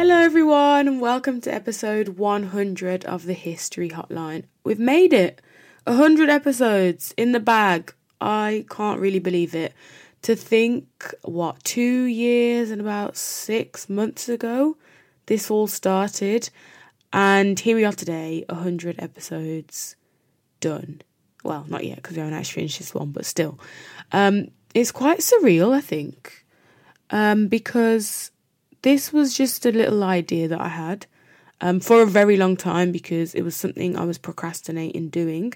Hello, everyone, and welcome to episode 100 of the History Hotline. We've made it 100 episodes in the bag. I can't really believe it. To think, what, two years and about six months ago, this all started, and here we are today, 100 episodes done. Well, not yet because we haven't actually finished this one, but still. Um, it's quite surreal, I think, um, because this was just a little idea that I had um, for a very long time because it was something I was procrastinating doing.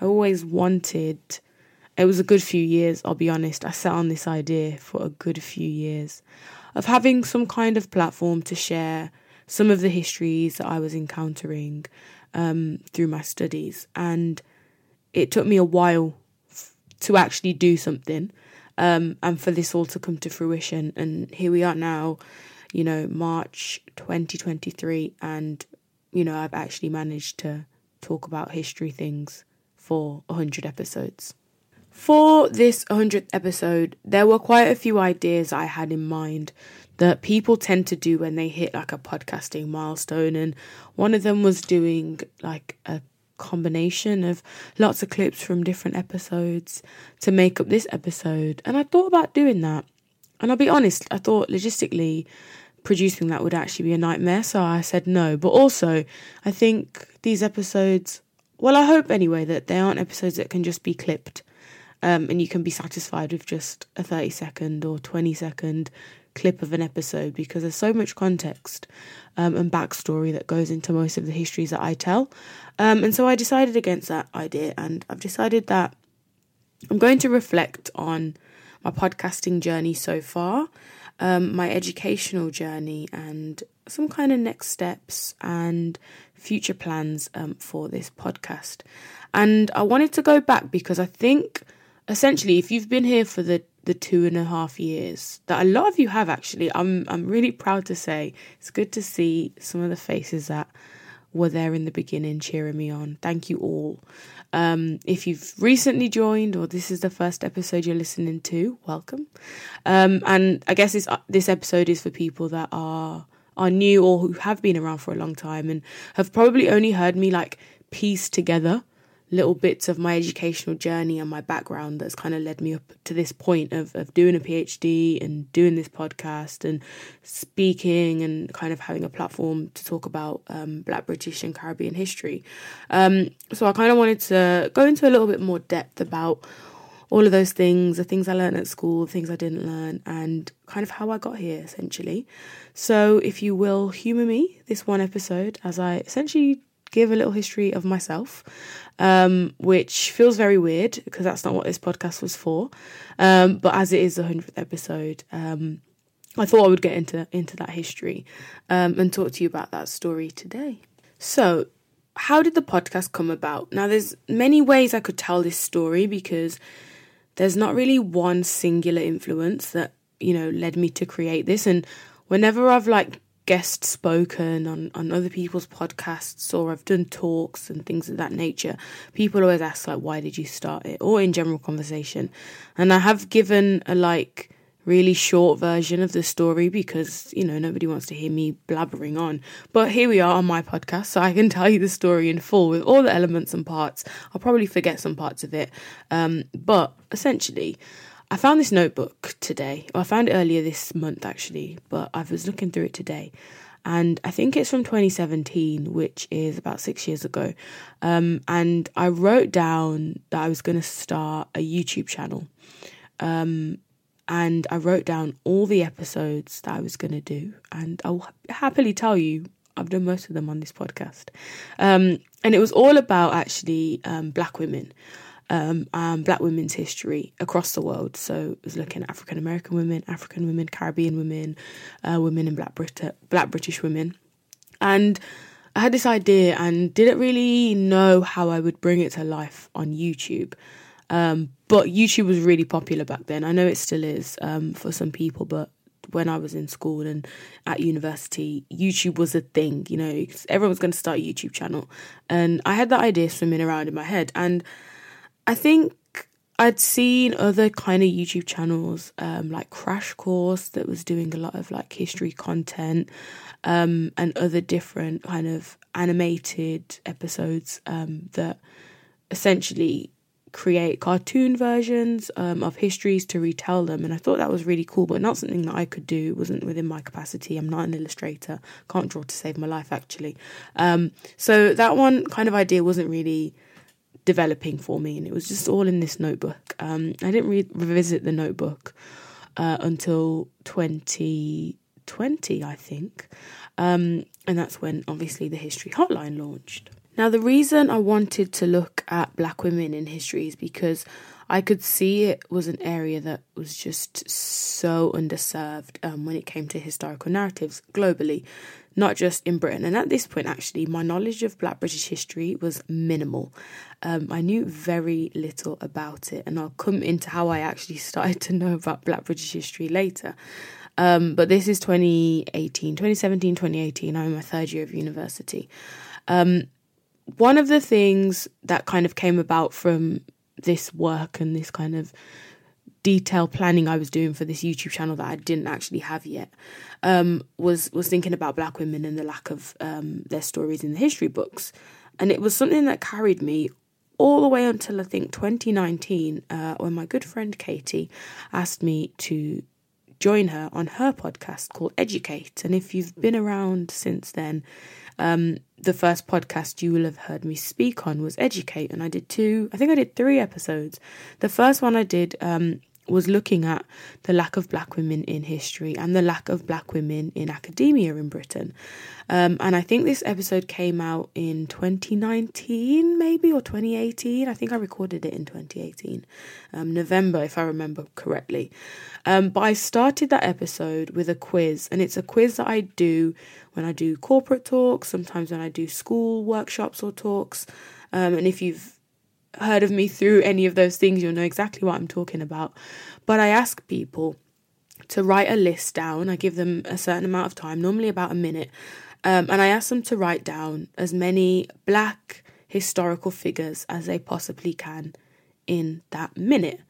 I always wanted, it was a good few years, I'll be honest. I sat on this idea for a good few years of having some kind of platform to share some of the histories that I was encountering um, through my studies. And it took me a while f- to actually do something um, and for this all to come to fruition. And here we are now you know, March 2023, and, you know, I've actually managed to talk about history things for 100 episodes. For this 100th episode, there were quite a few ideas I had in mind that people tend to do when they hit like a podcasting milestone. And one of them was doing like a combination of lots of clips from different episodes to make up this episode. And I thought about doing that. And I'll be honest, I thought logistically producing that would actually be a nightmare. So I said no. But also, I think these episodes, well, I hope anyway that they aren't episodes that can just be clipped um, and you can be satisfied with just a 30 second or 20 second clip of an episode because there's so much context um, and backstory that goes into most of the histories that I tell. Um, and so I decided against that idea and I've decided that I'm going to reflect on my podcasting journey so far um, my educational journey and some kind of next steps and future plans um, for this podcast. And I wanted to go back because I think essentially, if you've been here for the the two and a half years that a lot of you have actually, I'm I'm really proud to say it's good to see some of the faces that were there in the beginning cheering me on. Thank you all. Um, if you've recently joined or this is the first episode you're listening to, welcome. Um, and I guess this uh, this episode is for people that are are new or who have been around for a long time and have probably only heard me like piece together little bits of my educational journey and my background that's kind of led me up to this point of, of doing a PhD and doing this podcast and speaking and kind of having a platform to talk about um, Black British and Caribbean history. Um, so I kind of wanted to go into a little bit more depth about all of those things, the things I learned at school, the things I didn't learn, and kind of how I got here essentially. So if you will humour me this one episode as I essentially give a little history of myself, um, which feels very weird because that's not what this podcast was for. Um, but as it is the hundredth episode, um, I thought I would get into into that history um, and talk to you about that story today. So, how did the podcast come about? Now, there's many ways I could tell this story because there's not really one singular influence that you know led me to create this and whenever I've like guest spoken on, on other people's podcasts or I've done talks and things of that nature, people always ask like why did you start it? Or in general conversation. And I have given a like really short version of the story because, you know, nobody wants to hear me blabbering on. But here we are on my podcast, so I can tell you the story in full with all the elements and parts. I'll probably forget some parts of it. Um, but essentially, I found this notebook today. I found it earlier this month actually, but I was looking through it today. And I think it's from 2017, which is about six years ago. Um, and I wrote down that I was going to start a YouTube channel. Um, and I wrote down all the episodes that I was going to do. And I'll happily tell you, I've done most of them on this podcast. Um, and it was all about actually um, black women um, and Black women's history across the world. So it was looking at African American women, African women, Caribbean women, uh, women and Black Brit- Black British women, and I had this idea and didn't really know how I would bring it to life on YouTube. Um, but YouTube was really popular back then. I know it still is um, for some people, but when I was in school and at university, YouTube was a thing. You know, everyone was going to start a YouTube channel, and I had that idea swimming around in my head. And I think I'd seen other kind of YouTube channels, um, like Crash Course, that was doing a lot of like history content, um, and other different kind of animated episodes um, that essentially create cartoon versions um, of histories to retell them. And I thought that was really cool, but not something that I could do. It wasn't within my capacity. I'm not an illustrator. Can't draw to save my life, actually. Um, so that one kind of idea wasn't really developing for me, and it was just all in this notebook. Um, I didn't re- revisit the notebook uh, until 2020, I think. Um, and that's when obviously the History Hotline launched. Now, the reason I wanted to look at black women in history is because I could see it was an area that was just so underserved um, when it came to historical narratives globally, not just in Britain. And at this point, actually, my knowledge of Black British history was minimal. Um, I knew very little about it, and I'll come into how I actually started to know about Black British history later. Um, but this is 2018, 2017, 2018. I'm in my third year of university. Um, one of the things that kind of came about from this work and this kind of detailed planning I was doing for this YouTube channel that I didn't actually have yet um, was was thinking about black women and the lack of um, their stories in the history books, and it was something that carried me all the way until I think 2019 uh, when my good friend Katie asked me to join her on her podcast called Educate, and if you've been around since then um, the first podcast you will have heard me speak on was Educate, and I did two, I think I did three episodes. The first one I did um, was looking at the lack of black women in history and the lack of black women in academia in Britain. Um, and I think this episode came out in 2019, maybe, or 2018. I think I recorded it in 2018, um, November, if I remember correctly. Um, but I started that episode with a quiz, and it's a quiz that I do when I do corporate talks, sometimes when I do school workshops or talks. Um, and if you've heard of me through any of those things, you'll know exactly what I'm talking about. But I ask people to write a list down. I give them a certain amount of time, normally about a minute, um, and I ask them to write down as many black historical figures as they possibly can in that minute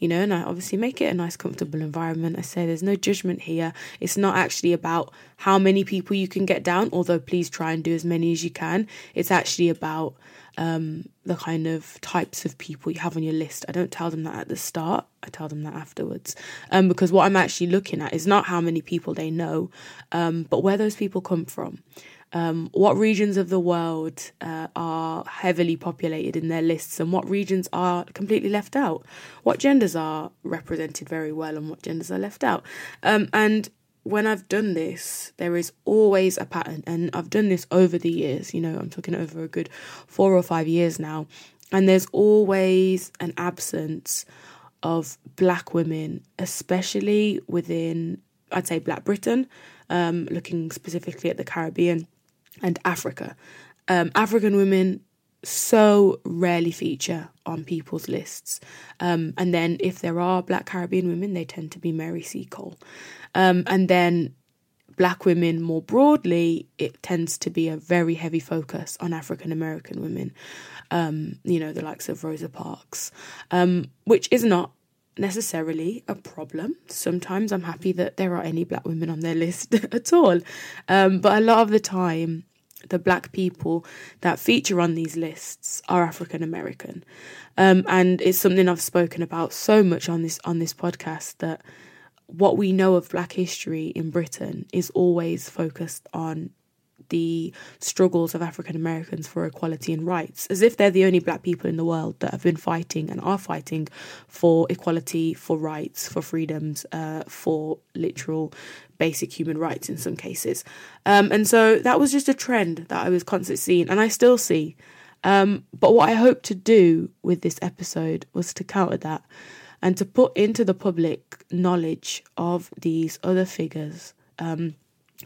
you know, and I obviously make it a nice, comfortable environment. I say there's no judgment here. It's not actually about how many people you can get down, although please try and do as many as you can. It's actually about um, the kind of types of people you have on your list. I don't tell them that at the start, I tell them that afterwards. Um, because what I'm actually looking at is not how many people they know, um, but where those people come from um, what regions of the world uh, are heavily populated in their lists and what regions are completely left out, what genders are represented very well and what genders are left out. Um, and when I've done this, there is always a pattern, and I've done this over the years, you know, I'm talking over a good four or five years now, and there's always an absence of black women, especially within, I'd say, Black Britain, um, looking specifically at the Caribbean and Africa. Um, African women so rarely feature on people's lists. Um, and then if there are black Caribbean women, they tend to be Mary Seacole. Um, and then black women more broadly, it tends to be a very heavy focus on African American women, um, you know, the likes of Rosa Parks, um, which is not necessarily a problem. Sometimes I'm happy that there are any black women on their list at all. Um, but a lot of the time, the black people that feature on these lists are African American. Um, and it's something I've spoken about so much on this on this podcast that what we know of black history in Britain is always focused on the struggles of African Americans for equality and rights, as if they're the only black people in the world that have been fighting and are fighting for equality, for rights, for freedoms, uh, for literal basic human rights in some cases. Um, and so that was just a trend that I was constantly seeing, and I still see. Um, but what I hope to do with this episode was to counter that and to put into the public knowledge of these other figures um,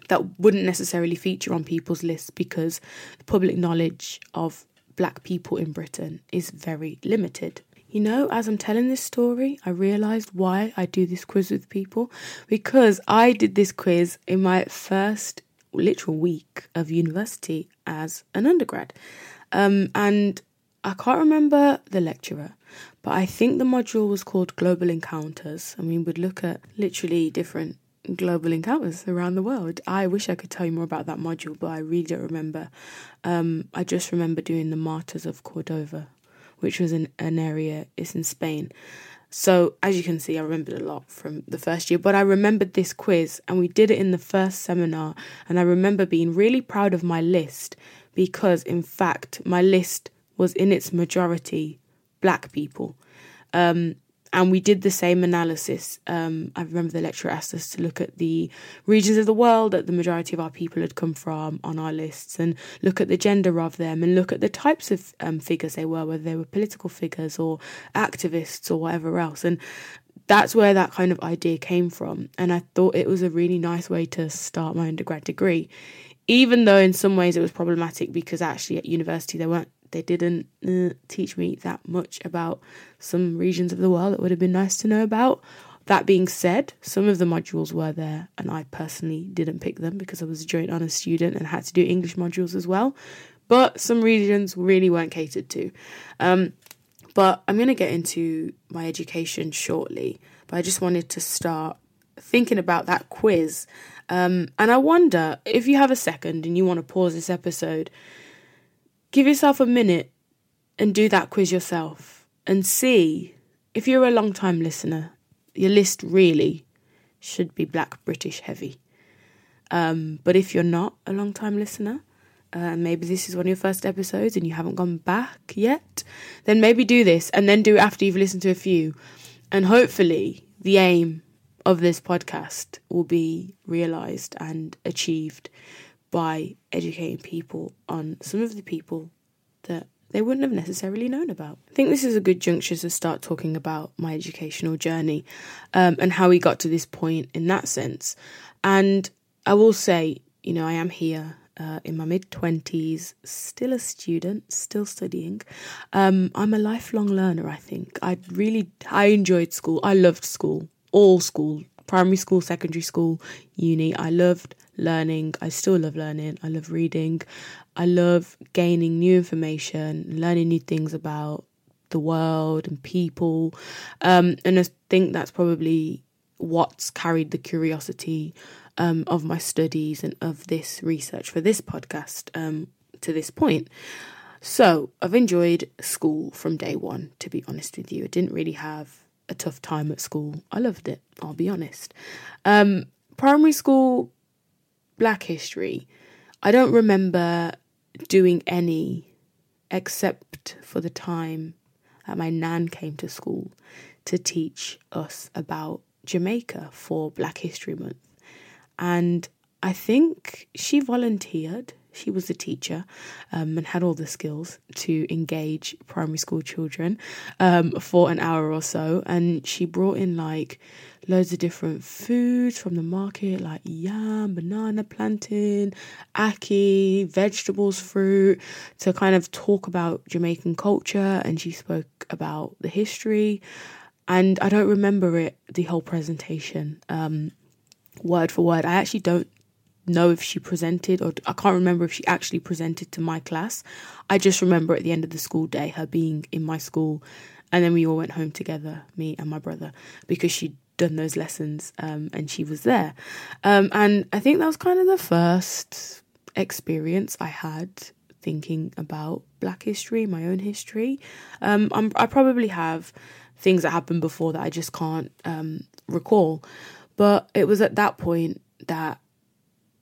that wouldn't necessarily feature on people's lists because the public knowledge of black people in Britain is very limited. You know, as I'm telling this story, I realized why I do this quiz with people because I did this quiz in my first literal week of university as an undergrad. Um, and I can't remember the lecturer, but I think the module was called Global Encounters, and we would look at literally different global encounters around the world. I wish I could tell you more about that module, but I really don't remember. Um, I just remember doing the Martyrs of Cordova, which was an, an area, it's in Spain. So, as you can see, I remembered a lot from the first year, but I remembered this quiz and we did it in the first seminar. And I remember being really proud of my list because, in fact, my list was in its majority black people. Um, and we did the same analysis. Um, I remember the lecturer asked us to look at the regions of the world that the majority of our people had come from on our lists and look at the gender of them and look at the types of um, figures they were, whether they were political figures or activists or whatever else. And that's where that kind of idea came from. And I thought it was a really nice way to start my undergrad degree. Even though in some ways it was problematic because actually at university there weren't they didn't uh, teach me that much about some regions of the world that would have been nice to know about. That being said, some of the modules were there, and I personally didn't pick them because I was a joint honours student and had to do English modules as well. But some regions really weren't catered to. Um, but I'm going to get into my education shortly. But I just wanted to start thinking about that quiz. Um, and I wonder if you have a second and you want to pause this episode Give yourself a minute and do that quiz yourself and see if you're a long time listener, your list really should be black British heavy. Um, but if you're not a long time listener, uh, maybe this is one of your first episodes and you haven't gone back yet, then maybe do this and then do it after you've listened to a few. And hopefully, the aim of this podcast will be realized and achieved by educating people on some of the people that they wouldn't have necessarily known about. I think this is a good juncture to start talking about my educational journey um, and how we got to this point in that sense. And I will say, you know, I am here uh, in my mid 20s, still a student, still studying. Um, I'm a lifelong learner, I think. I really, I enjoyed school. I loved school, all school, primary school, secondary school, uni. I loved learning. I still love learning. I love reading. I love gaining new information, learning new things about the world and people. Um, and I think that's probably what's carried the curiosity um, of my studies and of this research for this podcast um, to this point. So I've enjoyed school from day one, to be honest with you. I didn't really have a tough time at school. I loved it, I'll be honest. Um, primary school, Black History. I don't remember doing any except for the time that my nan came to school to teach us about Jamaica for Black History Month. And I think she volunteered. She was a teacher um, and had all the skills to engage primary school children um, for an hour or so. And she brought in like loads of different foods from the market like yam, banana, plantain, ackee, vegetables, fruit to kind of talk about Jamaican culture. And she spoke about the history. And I don't remember it, the whole presentation, um, word for word. I actually don't know if she presented or I can't remember if she actually presented to my class. I just remember at the end of the school day her being in my school and then we all went home together, me and my brother, because she'd done those lessons um, and she was there. Um, and I think that was kind of the first experience I had thinking about Black history, my own history. Um, i probably have things that happened before that I just can't um, recall. But it was at that point that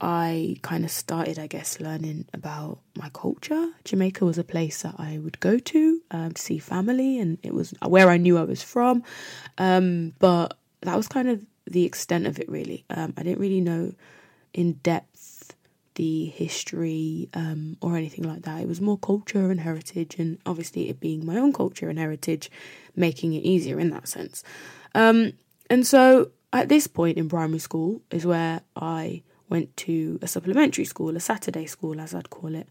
I kind of started, I guess, learning about my culture. Jamaica was a place that I would go to um, to see family, and it was where I knew I was from. Um, but that was kind of the extent of it, really. Um, I didn't really know in depth the history um, or anything like that. It was more culture and heritage, and obviously, it being my own culture and heritage, making it easier in that sense. Um, and so, at this point in primary school, is where I went to a supplementary school, a Saturday school, as I'd call it.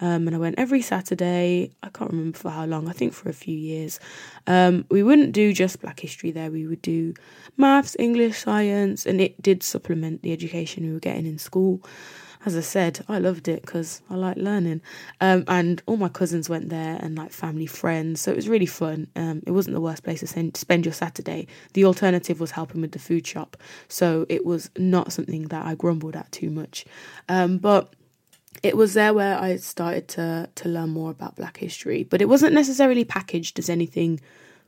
Um, and I went every Saturday. I can't remember for how long. I think for a few years. Um, we wouldn't do just Black History there. We would do maths, English, science, and it did supplement the education we were getting in school. As I said, I loved it because I like learning. Um, and all my cousins went there and like family friends. So it was really fun. Um, it wasn't the worst place to spend your Saturday. The alternative was helping with the food shop. So it was not something that I grumbled at too much. Um, but it was there where I started to to learn more about Black history, but it wasn't necessarily packaged as anything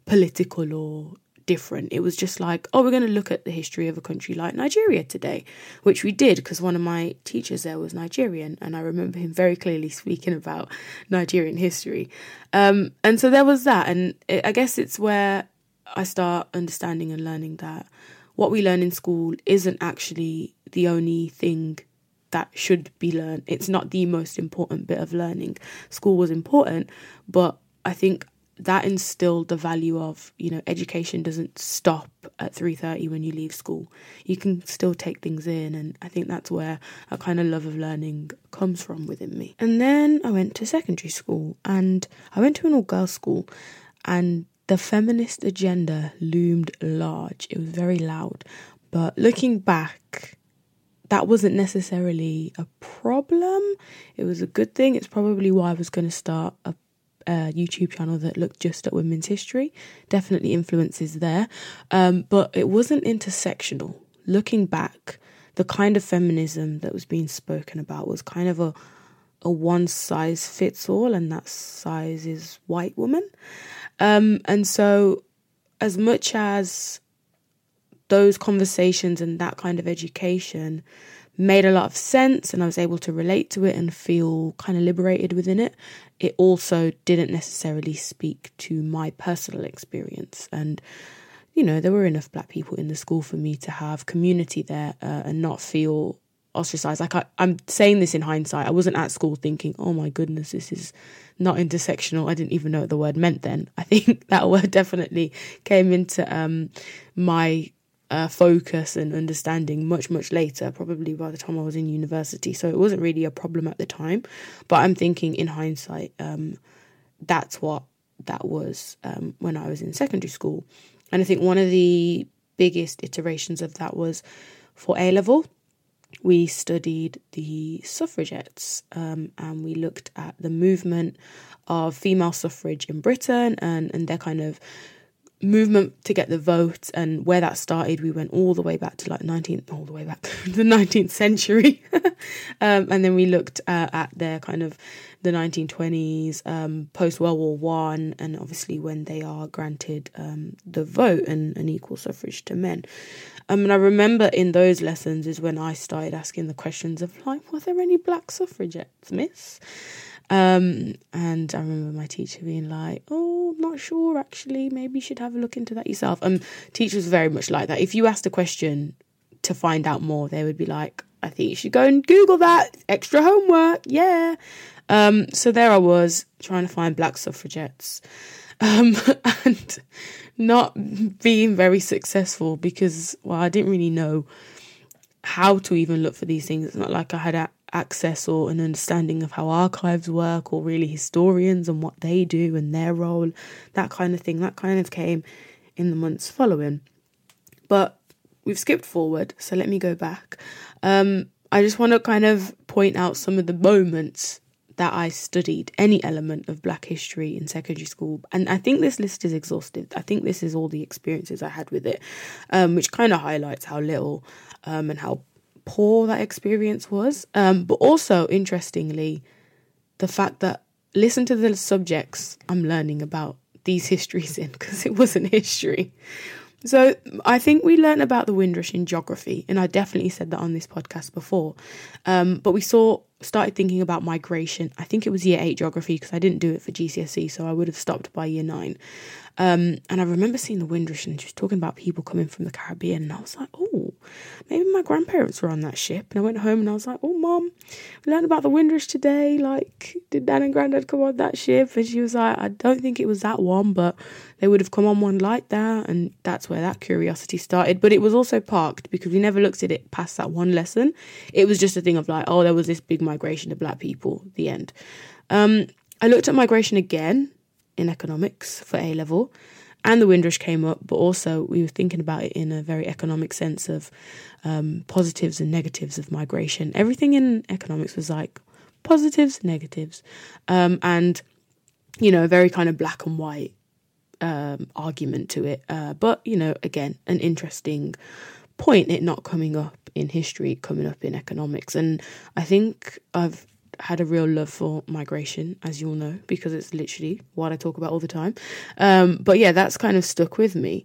political or different. It was just like, oh, we're going to look at the history of a country like Nigeria today, which we did because one of my teachers there was Nigerian, and I remember him very clearly speaking about Nigerian history. Um, and so there was that, and it, I guess it's where I start understanding and learning that what we learn in school isn't actually the only thing that should be learned. It's not the most important bit of learning. School was important, but I think that instilled the value of you know education doesn't stop at 3:30 when you leave school. You can still take things in and i think that's where a kind of love of learning comes from within me. And then i went to secondary school and i went to an all girls school and the feminist agenda loomed large. It was very loud. But looking back that wasn't necessarily a problem. It was a good thing. It's probably why i was going to start a a YouTube channel that looked just at women's history. Definitely influences there. Um, but it wasn't intersectional. Looking back, the kind of feminism that was being spoken about was kind of a a one size fits all, and that size is white woman. Um, and so, as much as those conversations and that kind of education made a lot of sense and I was able to relate to it and feel kind of liberated within it, it also didn't necessarily speak to my personal experience. And, you know, there were enough black people in the school for me to have community there uh, and not feel ostracized. Like, I, I'm saying this in hindsight. I wasn't at school thinking, oh my goodness, this is not intersectional. I didn't even know what the word meant then. I think that word definitely came into um, my uh, focus and understanding much much later probably by the time i was in university. So it wasn't really a problem at the time. But i'm thinking in hindsight um, that's what that was um, when i was in secondary school. And i think one of the biggest iterations of that was for a level we studied the suffragettes um, and we looked at the movement of female suffrage in britain and, and their kind of movement to get the vote and where that started we went all the way back to like 19th all the way back to the 19th century um, and then we looked uh, at their kind of the 1920s um, post world war one and obviously when they are granted um, the vote and, and equal suffrage to men um, and I remember in those lessons is when I started asking the questions of like, were there any black suffragettes, miss? Um, and I remember my teacher being like, "Oh, I'm not sure. Actually, maybe you should have a look into that yourself." Um, teachers very much like that. If you asked a question to find out more, they would be like, "I think you should go and Google that. Extra homework, yeah." Um, so there I was trying to find black suffragettes, um, and not being very successful because well, I didn't really know how to even look for these things. It's not like I had access or an understanding of how archives work or really historians and what they do and their role, that kind of thing. That kind of came in the months following. But we've skipped forward, so let me go back. Um, I just want to kind of point out some of the moments that I studied any element of black history in secondary school. And I think this list is exhaustive. I think this is all the experiences I had with it, um, which kind of highlights how little um, and how poor that experience was. Um, but also, interestingly, the fact that listen to the subjects I'm learning about these histories in because it wasn't history. So I think we learned about the Windrush in geography, and I definitely said that on this podcast before. Um, but we saw started thinking about migration. I think it was year eight geography because I didn't do it for GCSE, so I would have stopped by year nine. Um, and I remember seeing the Windrush and she was talking about people coming from the Caribbean, and I was like, oh, maybe my grandparents were on that ship. And I went home and I was like, oh, mom, we learned about the Windrush today. Like, did Dad and Granddad come on that ship? And she was like, I don't think it was that one, but they would have come on one like that. And that's where that curiosity started. But it was also parked because we never looked at it past that one lesson. It was just a thing of like, oh, there was this big migration of black people, the end. Um, I looked at migration again in economics for A level. and the Windrush came up, but also we were thinking about it in a very economic sense of um, positives and negatives of migration. Everything in economics was like positives, negatives, um, and you know, a very kind of black and white um, argument to it. Uh, but you know, again, an interesting point. It not coming up in history, coming up in economics, and I think I've had a real love for migration, as you'll know, because it's literally what I talk about all the time. Um, but yeah, that's kind of stuck with me.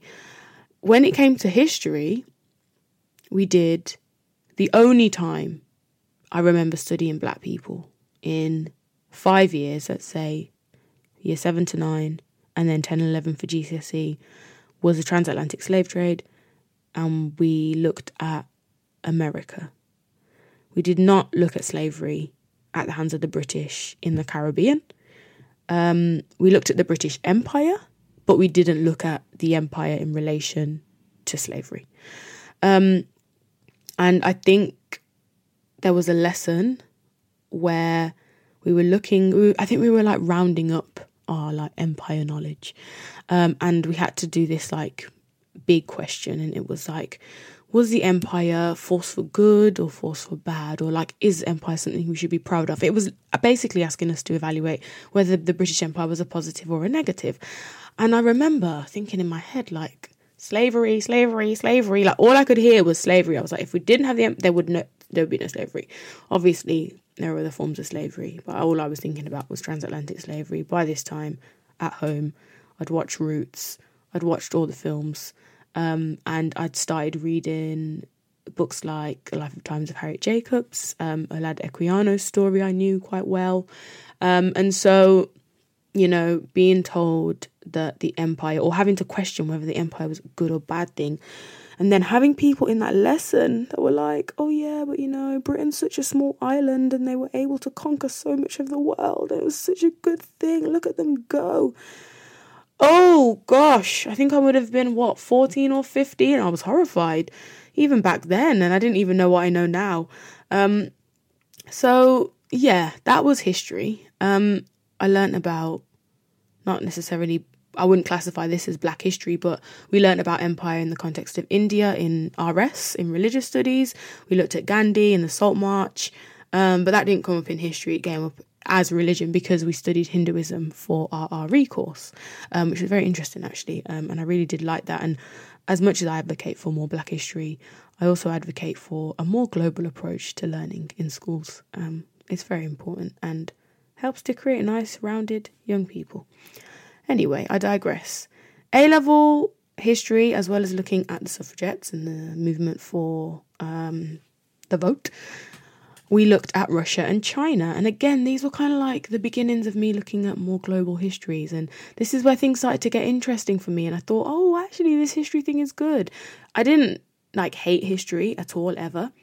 When it came to history, we did the only time I remember studying black people in five years, let's say year seven to nine, and then 10 and 11 for GCSE, was the transatlantic slave trade. And we looked at America. We did not look at slavery at the hands of the British in the Caribbean. Um, we looked at the British Empire, but we didn't look at the empire in relation to slavery. Um, and I think there was a lesson where we were looking, I think we were like rounding up our like empire knowledge. Um, and we had to do this like big question, and it was like, was the empire force for good or force for bad? Or like is empire something we should be proud of? It was basically asking us to evaluate whether the british empire was a positive or a negative. And i remember thinking in my head like slavery slavery slavery. Like all i could hear was slavery. I was like if we didn't have the there would no there would be no slavery. Obviously there were other forms of slavery but all i was thinking about was transatlantic slavery. By this time at home i'd watched roots. I'd watched all the films um, and I'd started reading books like A Life of Times of Harriet Jacobs, um, Olaudah Equiano's story I knew quite well. Um, and so, you know, being told that the empire, or having to question whether the empire was a good or bad thing, and then having people in that lesson that were like, oh yeah, but you know, Britain's such a small island and they were able to conquer so much of the world. It was such a good thing. Look at them go. Oh gosh, I think I would have been what, 14 or 15. I was horrified even back then, and I didn't even know what I know now. Um, so yeah, that was history. Um, I learned about not necessarily I wouldn't classify this as black history, but we learned about empire in the context of India in RS, in religious studies. We looked at Gandhi and the Salt March, um, but that didn't come up in history. It came up as religion because we studied Hinduism for our RE course, um, which was very interesting actually. Um, and I really did like that. And as much as I advocate for more Black history, I also advocate for a more global approach to learning in schools. Um, it's very important and helps to create nice, rounded young people. Anyway, I digress. A level history, as well as looking at the suffragettes and the movement for um, the vote, we looked at Russia and China. And again, these were kind of like the beginnings of me looking at more global histories. And this is where things started to get interesting for me. And I thought, oh, actually, this history thing is good. I didn't like hate history at all, ever,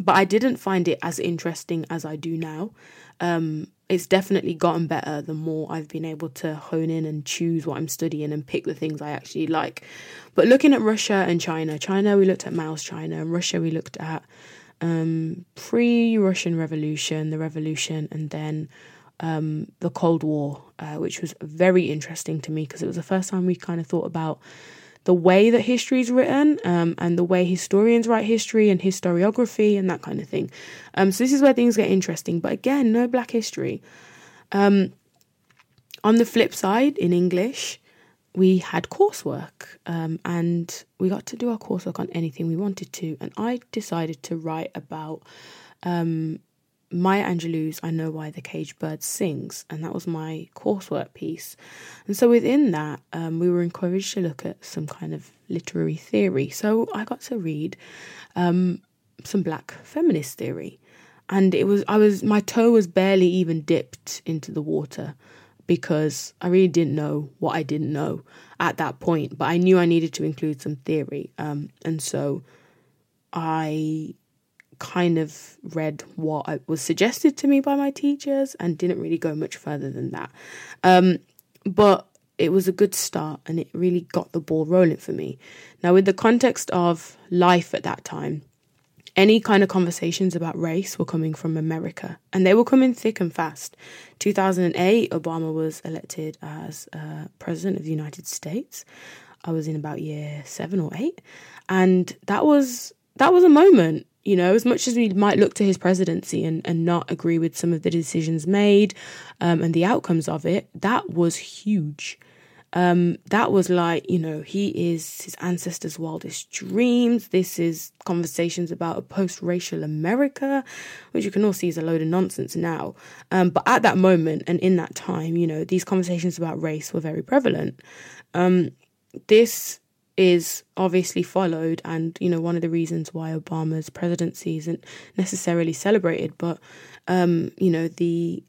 but I didn't find it as interesting as I do now. Um, it's definitely gotten better the more I've been able to hone in and choose what I'm studying and pick the things I actually like. But looking at Russia and China, China, we looked at Mao's China, and Russia, we looked at um, pre Russian Revolution, the revolution, and then um, the Cold War, uh, which was very interesting to me because it was the first time we kind of thought about the way that history is written um, and the way historians write history and historiography and that kind of thing. Um, so this is where things get interesting. But again, no Black history. Um, on the flip side, in English, we had coursework um, and we got to do our coursework on anything we wanted to. And I decided to write about um, Maya Angelou's I Know Why the Caged Bird Sings, and that was my coursework piece. And so within that, um, we were encouraged to look at some kind of literary theory. So I got to read um, some black feminist theory. And it was, I was, my toe was barely even dipped into the water because I really didn't know what I didn't know at that point, but I knew I needed to include some theory. Um, and so I kind of read what was suggested to me by my teachers and didn't really go much further than that. Um, but it was a good start and it really got the ball rolling for me. Now, with the context of life at that time, any kind of conversations about race were coming from America, and they were coming thick and fast. 2008, Obama was elected as uh, president of the United States. I was in about year seven or eight, and that was that was a moment. You know, as much as we might look to his presidency and, and not agree with some of the decisions made um, and the outcomes of it, that was huge. Um, that was like, you know, he is his ancestors' wildest dreams. This is conversations about a post racial America, which you can all see is a load of nonsense now. Um, but at that moment and in that time, you know, these conversations about race were very prevalent. Um, this is obviously followed and you know one of the reasons why Obama's presidency isn't necessarily celebrated but um you know the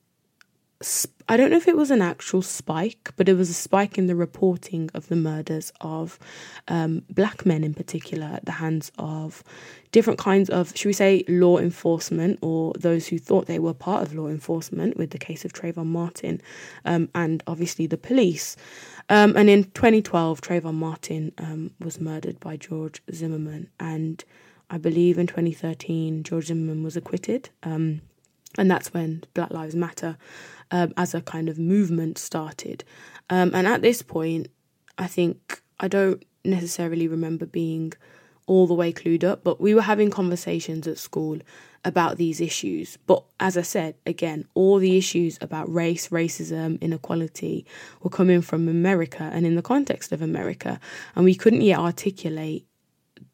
I don't know if it was an actual spike, but it was a spike in the reporting of the murders of um, black men in particular at the hands of different kinds of, should we say, law enforcement or those who thought they were part of law enforcement with the case of Trayvon Martin um, and obviously the police. Um, and in 2012, Trayvon Martin um, was murdered by George Zimmerman. And I believe in 2013, George Zimmerman was acquitted. Um, and that's when Black Lives Matter um, as a kind of movement started. Um, and at this point, I think I don't necessarily remember being all the way clued up, but we were having conversations at school about these issues. But as I said, again, all the issues about race, racism, inequality were coming from America and in the context of America. And we couldn't yet articulate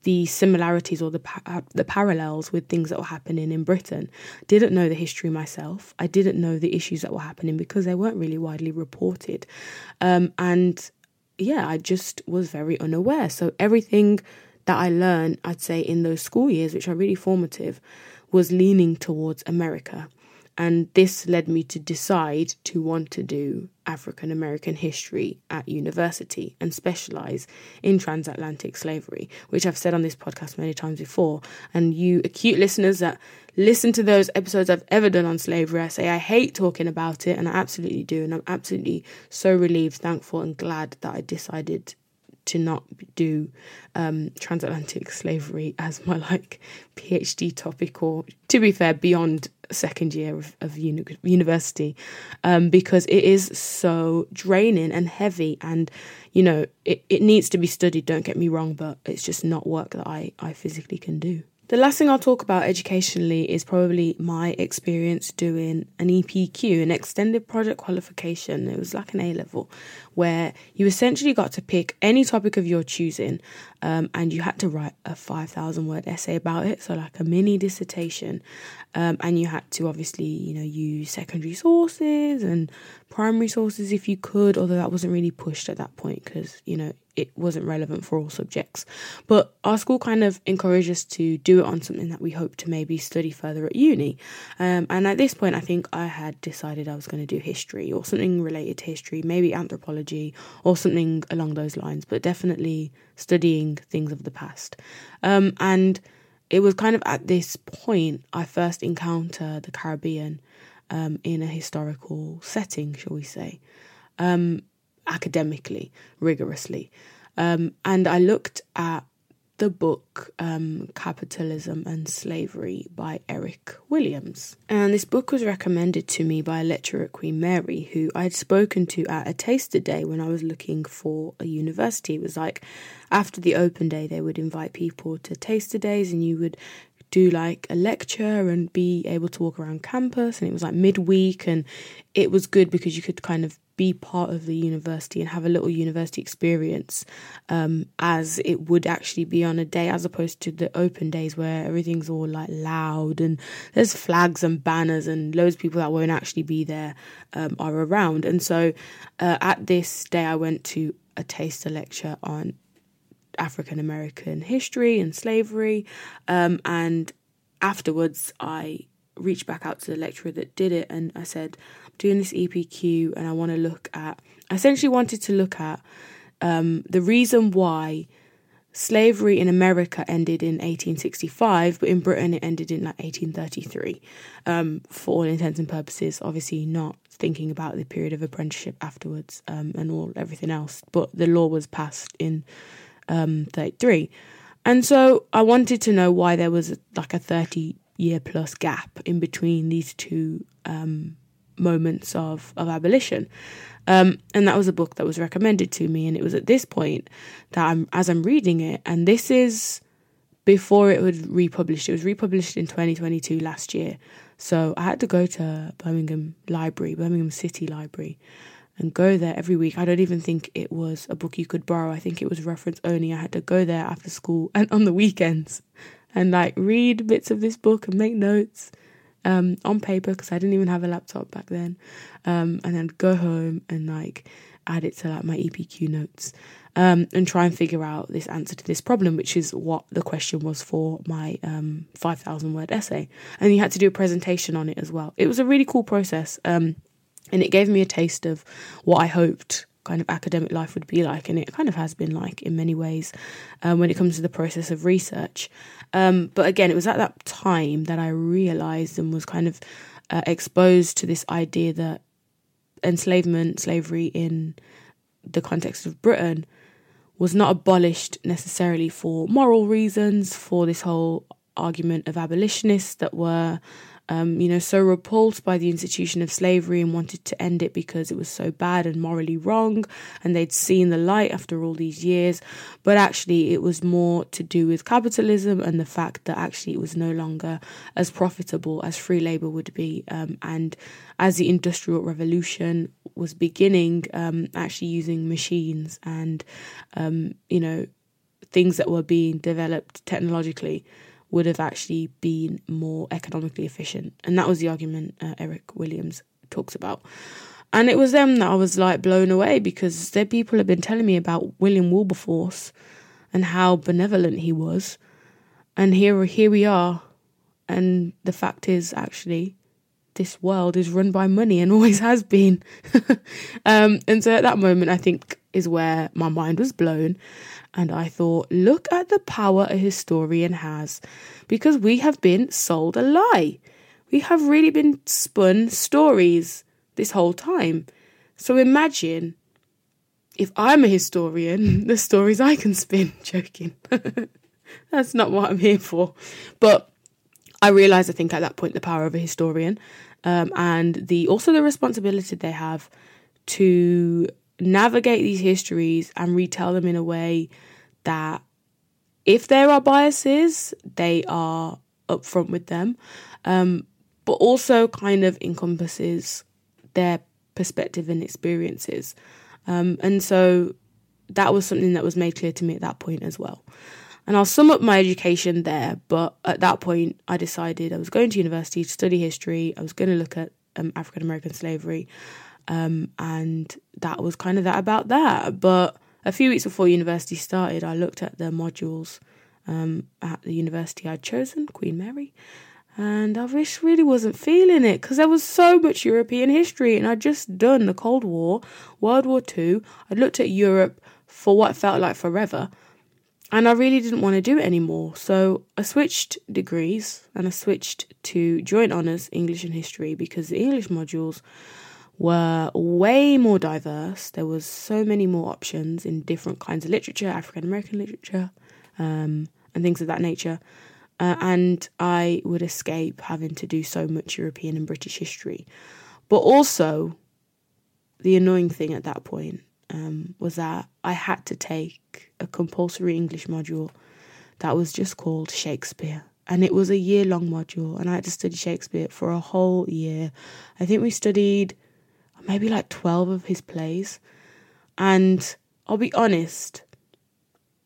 the similarities or the uh, the parallels with things that were happening in Britain. Didn't know the history myself. I didn't know the issues that were happening because they weren't really widely reported. Um, and yeah, I just was very unaware. So everything that I learned, I'd say in those school years, which are really formative, was leaning towards America. And this led me to decide to want to do African American history at university and specialize in transatlantic slavery, which I've said on this podcast many times before. And you acute listeners that listen to those episodes I've ever done on slavery, I say I hate talking about it, and I absolutely do. And I'm absolutely so relieved, thankful, and glad that I decided to not do um, transatlantic slavery as my like PhD topic, or to be fair, beyond second year of, of uni- university, um, because it is so draining and heavy, and you know it, it needs to be studied. Don't get me wrong, but it's just not work that I I physically can do. The last thing I'll talk about educationally is probably my experience doing an EPQ, an extended project qualification. It was like an A level, where you essentially got to pick any topic of your choosing um, and you had to write a 5,000 word essay about it, so like a mini dissertation. Um, and you had to obviously, you know, use secondary sources and primary sources if you could, although that wasn't really pushed at that point because, you know, it wasn't relevant for all subjects. But our school kind of encouraged us to do it on something that we hope to maybe study further at uni. Um, and at this point, I think I had decided I was going to do history or something related to history, maybe anthropology or something along those lines, but definitely studying things of the past. Um, and it was kind of at this point I first encountered the Caribbean um, in a historical setting, shall we say. Um, academically, rigorously. Um, and I looked at the book um, Capitalism and Slavery by Eric Williams. And this book was recommended to me by a lecturer at Queen Mary who I'd spoken to at a taster day when I was looking for a university. It was like after the open day, they would invite people to taster days and you would do like a lecture and be able to walk around campus and it was like midweek and it was good because you could kind of be part of the university and have a little university experience um, as it would actually be on a day as opposed to the open days where everything's all like loud and there's flags and banners and loads of people that won't actually be there um, are around. And so uh, at this day i went to a taster lecture on african american history and slavery um, and afterwards i reached back out to the lecturer that did it and i said I'm doing this EPQ and I want to look at, I essentially wanted to look at um, the reason why slavery in America ended in 1865, but in Britain it ended in like 1833. Um, for all intents and purposes, obviously not thinking about the period of apprenticeship afterwards um, and all everything else. But the law was passed in um, 33, and so I wanted to know why there was like a 30 year plus gap in between these two um, moments of, of abolition. Um, and that was a book that was recommended to me. And it was at this point that I'm, as I'm reading it, and this is before it was republished. It was republished in 2022 last year. So I had to go to Birmingham Library, Birmingham City Library, and go there every week. I don't even think it was a book you could borrow. I think it was reference only. I had to go there after school and on the weekends and like read bits of this book and make notes um, on paper because I didn't even have a laptop back then. Um, and then go home and like add it to like my EPQ notes um, and try and figure out this answer to this problem, which is what the question was for my um, 5,000 word essay. And you had to do a presentation on it as well. It was a really cool process. Um, and it gave me a taste of what I hoped kind of academic life would be like, and it kind of has been like in many ways um, when it comes to the process of research. Um, but again, it was at that time that I realized and was kind of uh, exposed to this idea that enslavement, slavery in the context of Britain, was not abolished necessarily for moral reasons, for this whole argument of abolitionists that were um, you know, so repulsed by the institution of slavery and wanted to end it because it was so bad and morally wrong, and they'd seen the light after all these years. But actually, it was more to do with capitalism and the fact that actually it was no longer as profitable as free labor would be. Um, and as the Industrial Revolution was beginning, um, actually using machines and, um, you know, things that were being developed technologically would have actually been more economically efficient. And that was the argument uh, Eric Williams talks about. And it was them that I was like blown away because their people had been telling me about William Wilberforce and how benevolent he was. And here here we are. And the fact is actually this world is run by money and always has been. um, and so at that moment I think is where my mind was blown and I thought, look at the power a historian has, because we have been sold a lie. We have really been spun stories this whole time. So imagine if I'm a historian, the stories I can spin. Joking. That's not what I'm here for. But I realised, I think, at that point, the power of a historian um, and the also the responsibility they have to navigate these histories and retell them in a way that if there are biases, they are upfront with them, um, but also kind of encompasses their perspective and experiences. Um, and so that was something that was made clear to me at that point as well. And I'll sum up my education there, but at that point, I decided I was going to university to study history. I was going to look at um, African American slavery, um, and that was kind of that about that. But a few weeks before university started, I looked at the modules um, at the university I'd chosen, Queen Mary, and I just really wasn't feeling it because there was so much European history, and I'd just done the Cold War, World War Two. I'd looked at Europe for what felt like forever, and I really didn't want to do it anymore. So I switched degrees and I switched to joint honours English and history because the English modules were way more diverse. There was so many more options in different kinds of literature, African American literature, um, and things of that nature. Uh, and I would escape having to do so much European and British history. But also, the annoying thing at that point um, was that I had to take a compulsory English module that was just called Shakespeare. And it was a year long module, and I had to study Shakespeare for a whole year. I think we studied maybe like 12 of his plays. And I'll be honest,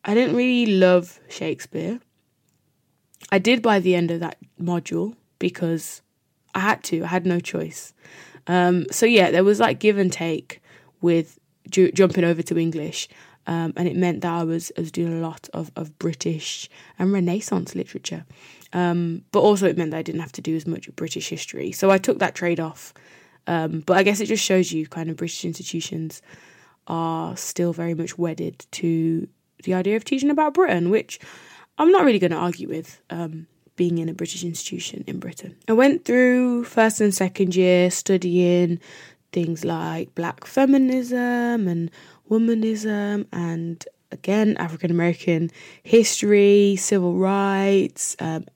I didn't really love Shakespeare. I did by the end of that module because I had to, I had no choice. Um, so yeah, there was like give and take with ju- jumping over to English. Um, and it meant that I was, I was doing a lot of, of British and Renaissance literature. Um, but also, it meant that I didn't have to do as much British history. So I took that trade off um, but I guess it just shows you kind of British institutions are still very much wedded to the idea of teaching about Britain, which I'm not really going to argue with. Um, being in a British institution in Britain, I went through first and second year studying things like black feminism and womanism and again African American history, civil rights, um,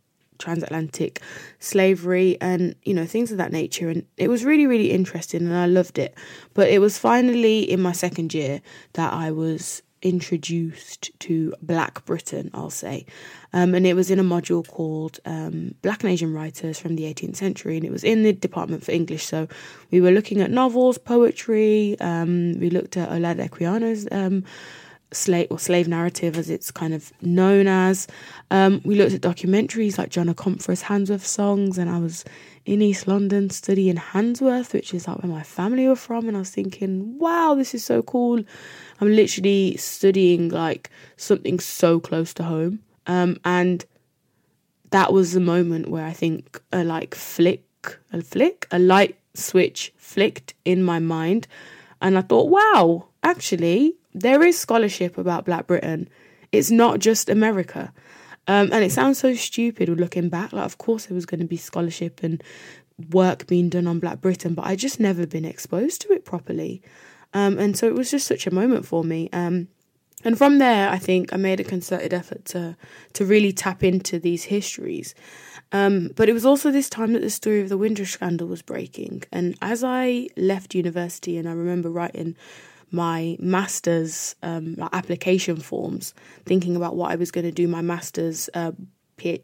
transatlantic slavery and you know things of that nature and it was really really interesting and I loved it but it was finally in my second year that I was introduced to Black Britain, I'll say. Um, and it was in a module called um, Black and Asian Writers from the 18th Century, and it was in the Department for English. So we were looking at novels, poetry, um, we looked at Olaudah Equiano's um, slave or slave narrative as it's kind of known as. Um, we looked at documentaries like John Akomfrah's Handsworth songs, and I was in East London studying Handsworth, which is like where my family were from, and I was thinking, wow, this is so cool. I'm literally studying like something so close to home. Um, and that was the moment where I think a like flick, a flick, a light switch flicked in my mind. And I thought, wow, actually, there is scholarship about Black Britain. It's not just America. Um, and it sounds so stupid looking back. Like, of course, there was going to be scholarship and work being done on Black Britain, but I just never been exposed to it properly. Um, and so it was just such a moment for me. Um, and from there, I think I made a concerted effort to to really tap into these histories. Um, but it was also this time that the story of the Windrush scandal was breaking. And as I left university, and I remember writing my master's um, application forms, thinking about what I was going to do my master's uh,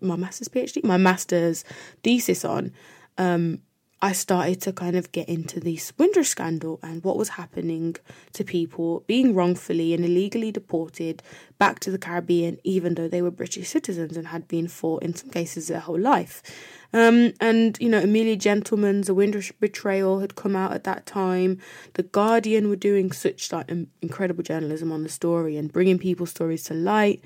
my master's PhD, my master's thesis on. Um, I started to kind of get into this Windrush scandal and what was happening to people being wrongfully and illegally deported back to the Caribbean, even though they were British citizens and had been for, in some cases, their whole life. Um, and, you know, Amelia Gentleman's A Windrush Betrayal had come out at that time. The Guardian were doing such like incredible journalism on the story and bringing people's stories to light.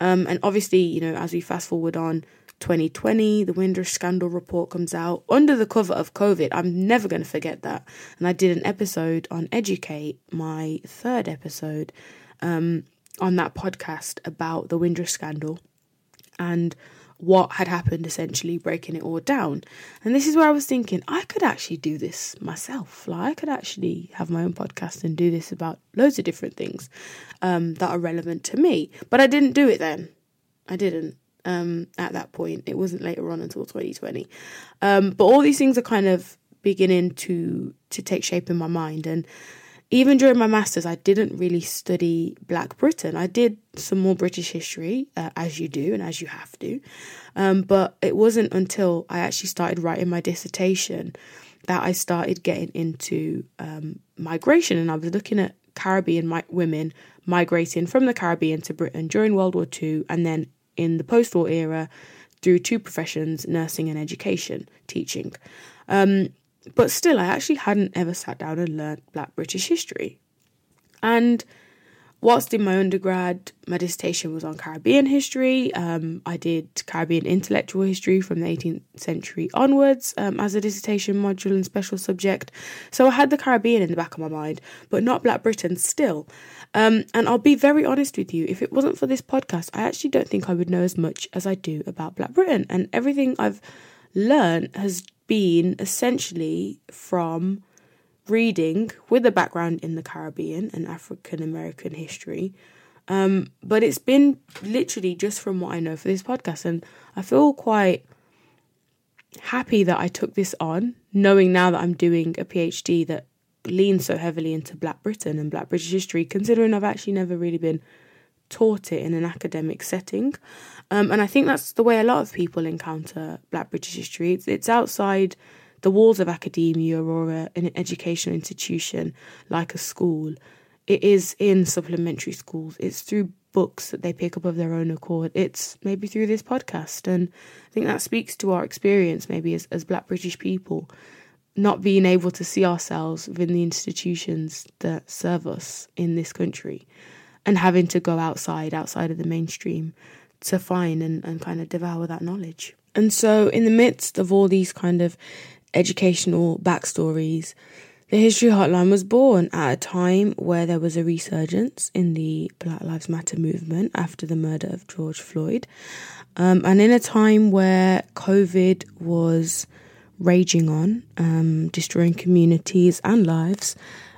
Um, and obviously, you know, as we fast forward on, 2020, the Windrush scandal report comes out under the cover of COVID. I'm never going to forget that. And I did an episode on Educate, my third episode, um, on that podcast about the Windrush scandal and what had happened, essentially breaking it all down. And this is where I was thinking, I could actually do this myself. Like, I could actually have my own podcast and do this about loads of different things um, that are relevant to me. But I didn't do it then. I didn't um, at that point. It wasn't later on until 2020. Um, but all these things are kind of beginning to to take shape in my mind and even during my masters i didn't really study black britain i did some more british history uh, as you do and as you have to um, but it wasn't until i actually started writing my dissertation that i started getting into um, migration and i was looking at caribbean mi- women migrating from the caribbean to britain during world war ii and then in the post war era through two professions nursing and education, teaching. Um, but still, I actually hadn't ever sat down and learned Black British history. And whilst in my undergrad, my dissertation was on Caribbean history. Um, I did Caribbean intellectual history from the 18th century onwards um, as a dissertation module and special subject. So I had the Caribbean in the back of my mind, but not Black Britain still. Um, and I'll be very honest with you, if it wasn't for this podcast, I actually don't think I would know as much as I do about Black Britain. And everything I've learned has been essentially from reading with a background in the Caribbean and African American history. Um, but it's been literally just from what I know for this podcast. And I feel quite happy that I took this on, knowing now that I'm doing a PhD that lean so heavily into Black Britain and Black British history, considering I've actually never really been taught it in an academic setting. Um, and I think that's the way a lot of people encounter Black British history. It's, it's outside the walls of academia or a, an educational institution like a school. It is in supplementary schools. It's through books that they pick up of their own accord. It's maybe through this podcast. And I think that speaks to our experience, maybe as, as Black British people not being able to see ourselves within the institutions that serve us in this country and having to go outside, outside of the mainstream to find and, and kind of devour that knowledge. And so, in the midst of all these kind of educational backstories, the History Hotline was born at a time where there was a resurgence in the Black Lives Matter movement after the murder of George Floyd, um, and in a time where COVID was raging on, um, destroying communities and lives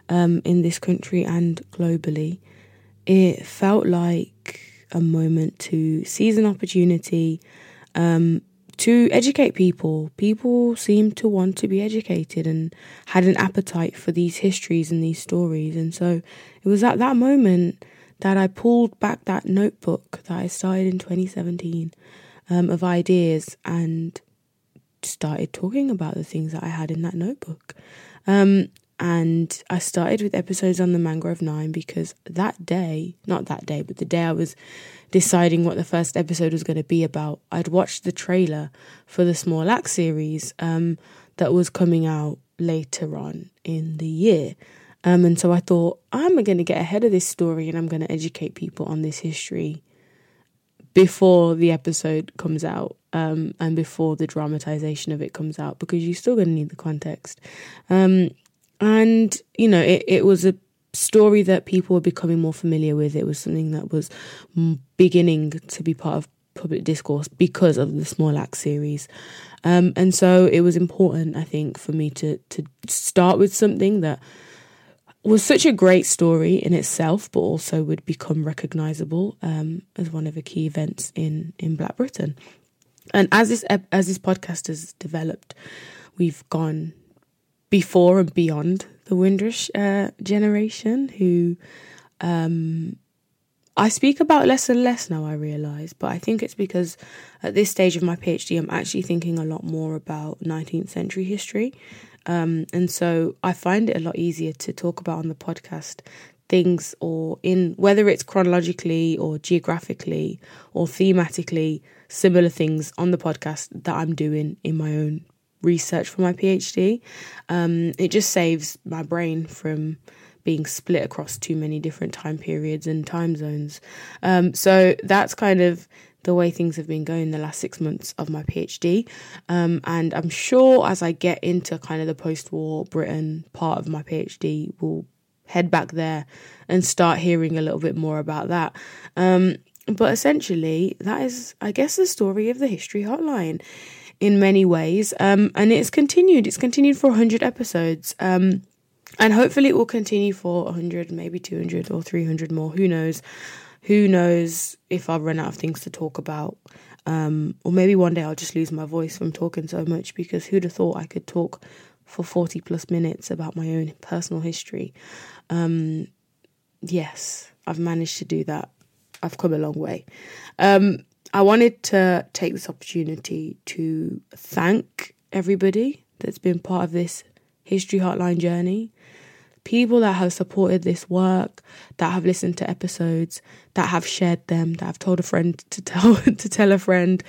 um, in this country and globally, it felt like a moment to seize an opportunity um, to educate people. People seemed to want to be educated and had an appetite for these histories and these stories. And so it was at that moment that I pulled back that notebook that I started in 2017 um, of ideas and started talking about the things that I had in that notebook. Um, and I started with episodes on the Mangrove Nine because that day, not that day, but the day I was deciding what the first episode was going to be about, I'd watched the trailer for the Small Axe series um, that was coming out later on in the year. Um, and so I thought, I'm going to get ahead of this story and I'm going to educate people on this history before the episode comes out um, and before the dramatization of it comes out because you're still going to need the context. Um, and, you know, it, it was a story that people were becoming more familiar with. It was something that was beginning to be part of public discourse because of the Small Axe series. Um, and so it was important, I think, for me to, to start with something that was such a great story in itself, but also would become recognizable um, as one of the key events in in Black Britain. And as this as this podcast has developed, we've gone before and beyond the Windrush uh, generation, who um, I speak about less and less now. I realise, but I think it's because at this stage of my PhD, I'm actually thinking a lot more about 19th century history um, and so I find it a lot easier to talk about on the podcast things or in whether it's chronologically or geographically or thematically similar things on the podcast that I'm doing in my own research for my PhD. Um, it just saves my brain from being split across too many different time periods and time zones. Um, so that's kind of the way things have been going the last six months of my PhD. Um, and I'm sure as I get into kind of the post war Britain part of my PhD, we'll head back there and start hearing a little bit more about that. Um, but essentially, that is, I guess, the story of the History Hotline in many ways. Um, and it's continued. It's continued for 100 episodes. Um, and hopefully it will continue for 100, maybe 200 or 300 more. Who knows? who knows if I'll run out of things to talk about. Um, or maybe one day I'll just lose my voice from talking so much because who'd have thought I could talk for 40 plus minutes about my own personal history. Um, yes, I've managed to do that. I've come a long way. Um, I wanted to take this opportunity to thank everybody that's been part of this history hotline journey people that have supported this work, that have listened to episodes, that have shared them, that have told a friend to tell to tell a friend,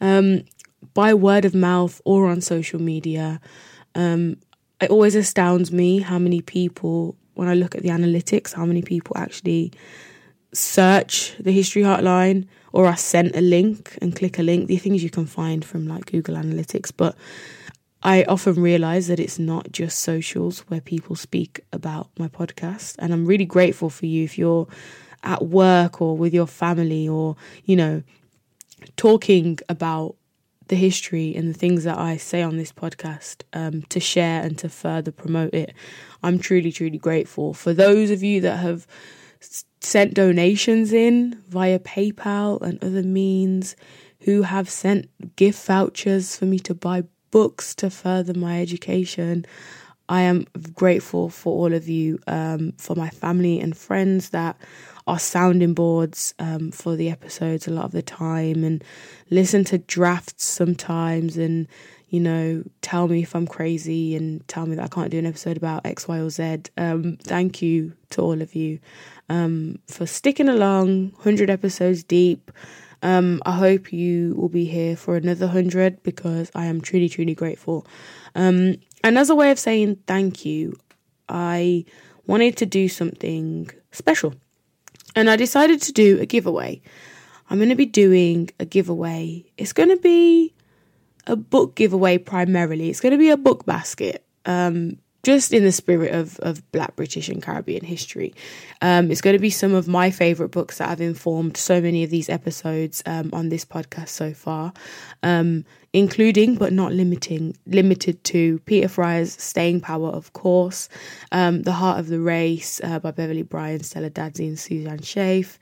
um, by word of mouth or on social media. Um, it always astounds me how many people, when I look at the analytics, how many people actually search the history hotline or are sent a link and click a link. The things you can find from like Google Analytics, but I often realize that it's not just socials where people speak about my podcast. And I'm really grateful for you if you're at work or with your family or, you know, talking about the history and the things that I say on this podcast um, to share and to further promote it. I'm truly, truly grateful. For those of you that have sent donations in via PayPal and other means, who have sent gift vouchers for me to buy books to further my education. I am grateful for all of you, um, for my family and friends that are sounding boards um, for the episodes a lot of the time and listen to drafts sometimes and, you know, tell me if I'm crazy and tell me that I can't do an episode about X, Y, or Z. Um, thank you to all of you um, for sticking along, 100 episodes deep. Um, I hope you will be here for another hundred because I am truly, truly grateful. Um, and as a way of saying thank you, I wanted to do something special. And I decided to do a giveaway. I'm going to be doing a giveaway. It's going to be a book giveaway primarily. It's going to be a book basket. Um, just in the spirit of, of Black British and Caribbean history. Um, it's going to be some of my favourite books that have informed so many of these episodes um, on this podcast so far, um, including but not limiting limited to Peter Fryer's Staying Power, of course, um, The Heart of the Race uh, by Beverley Bryan, Stella Dadzie, and Suzanne Scafe.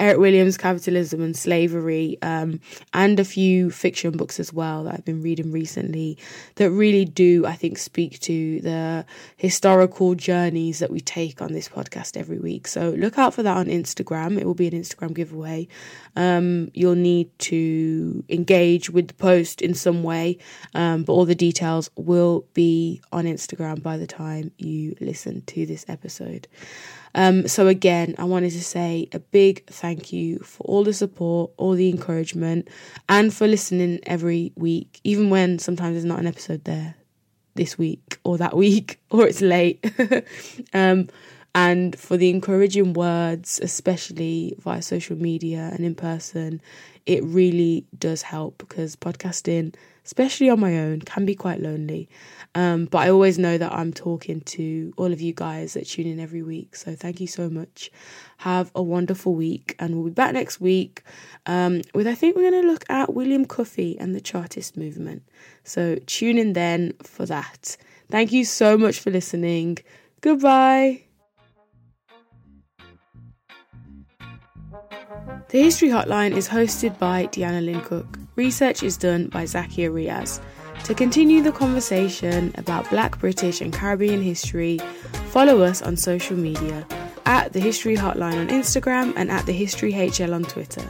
Eric Williams' Capitalism and Slavery, um, and a few fiction books as well that I've been reading recently that really do, I think, speak to the historical journeys that we take on this podcast every week. So look out for that on Instagram. It will be an Instagram giveaway. Um, you'll need to engage with the post in some way, um, but all the details will be on Instagram by the time you listen to this episode. Um, so, again, I wanted to say a big thank you for all the support, all the encouragement, and for listening every week, even when sometimes there's not an episode there this week or that week or it's late. um, and for the encouraging words, especially via social media and in person. It really does help because podcasting, especially on my own, can be quite lonely. Um, but I always know that I'm talking to all of you guys that tune in every week. So thank you so much. Have a wonderful week, and we'll be back next week um, with I think we're going to look at William Cuffay and the Chartist movement. So tune in then for that. Thank you so much for listening. Goodbye. The History Hotline is hosted by Deanna Lyncook. Research is done by Zakiyyah Riaz. To continue the conversation about Black, British, and Caribbean history, follow us on social media at the History Hotline on Instagram and at the History HL on Twitter.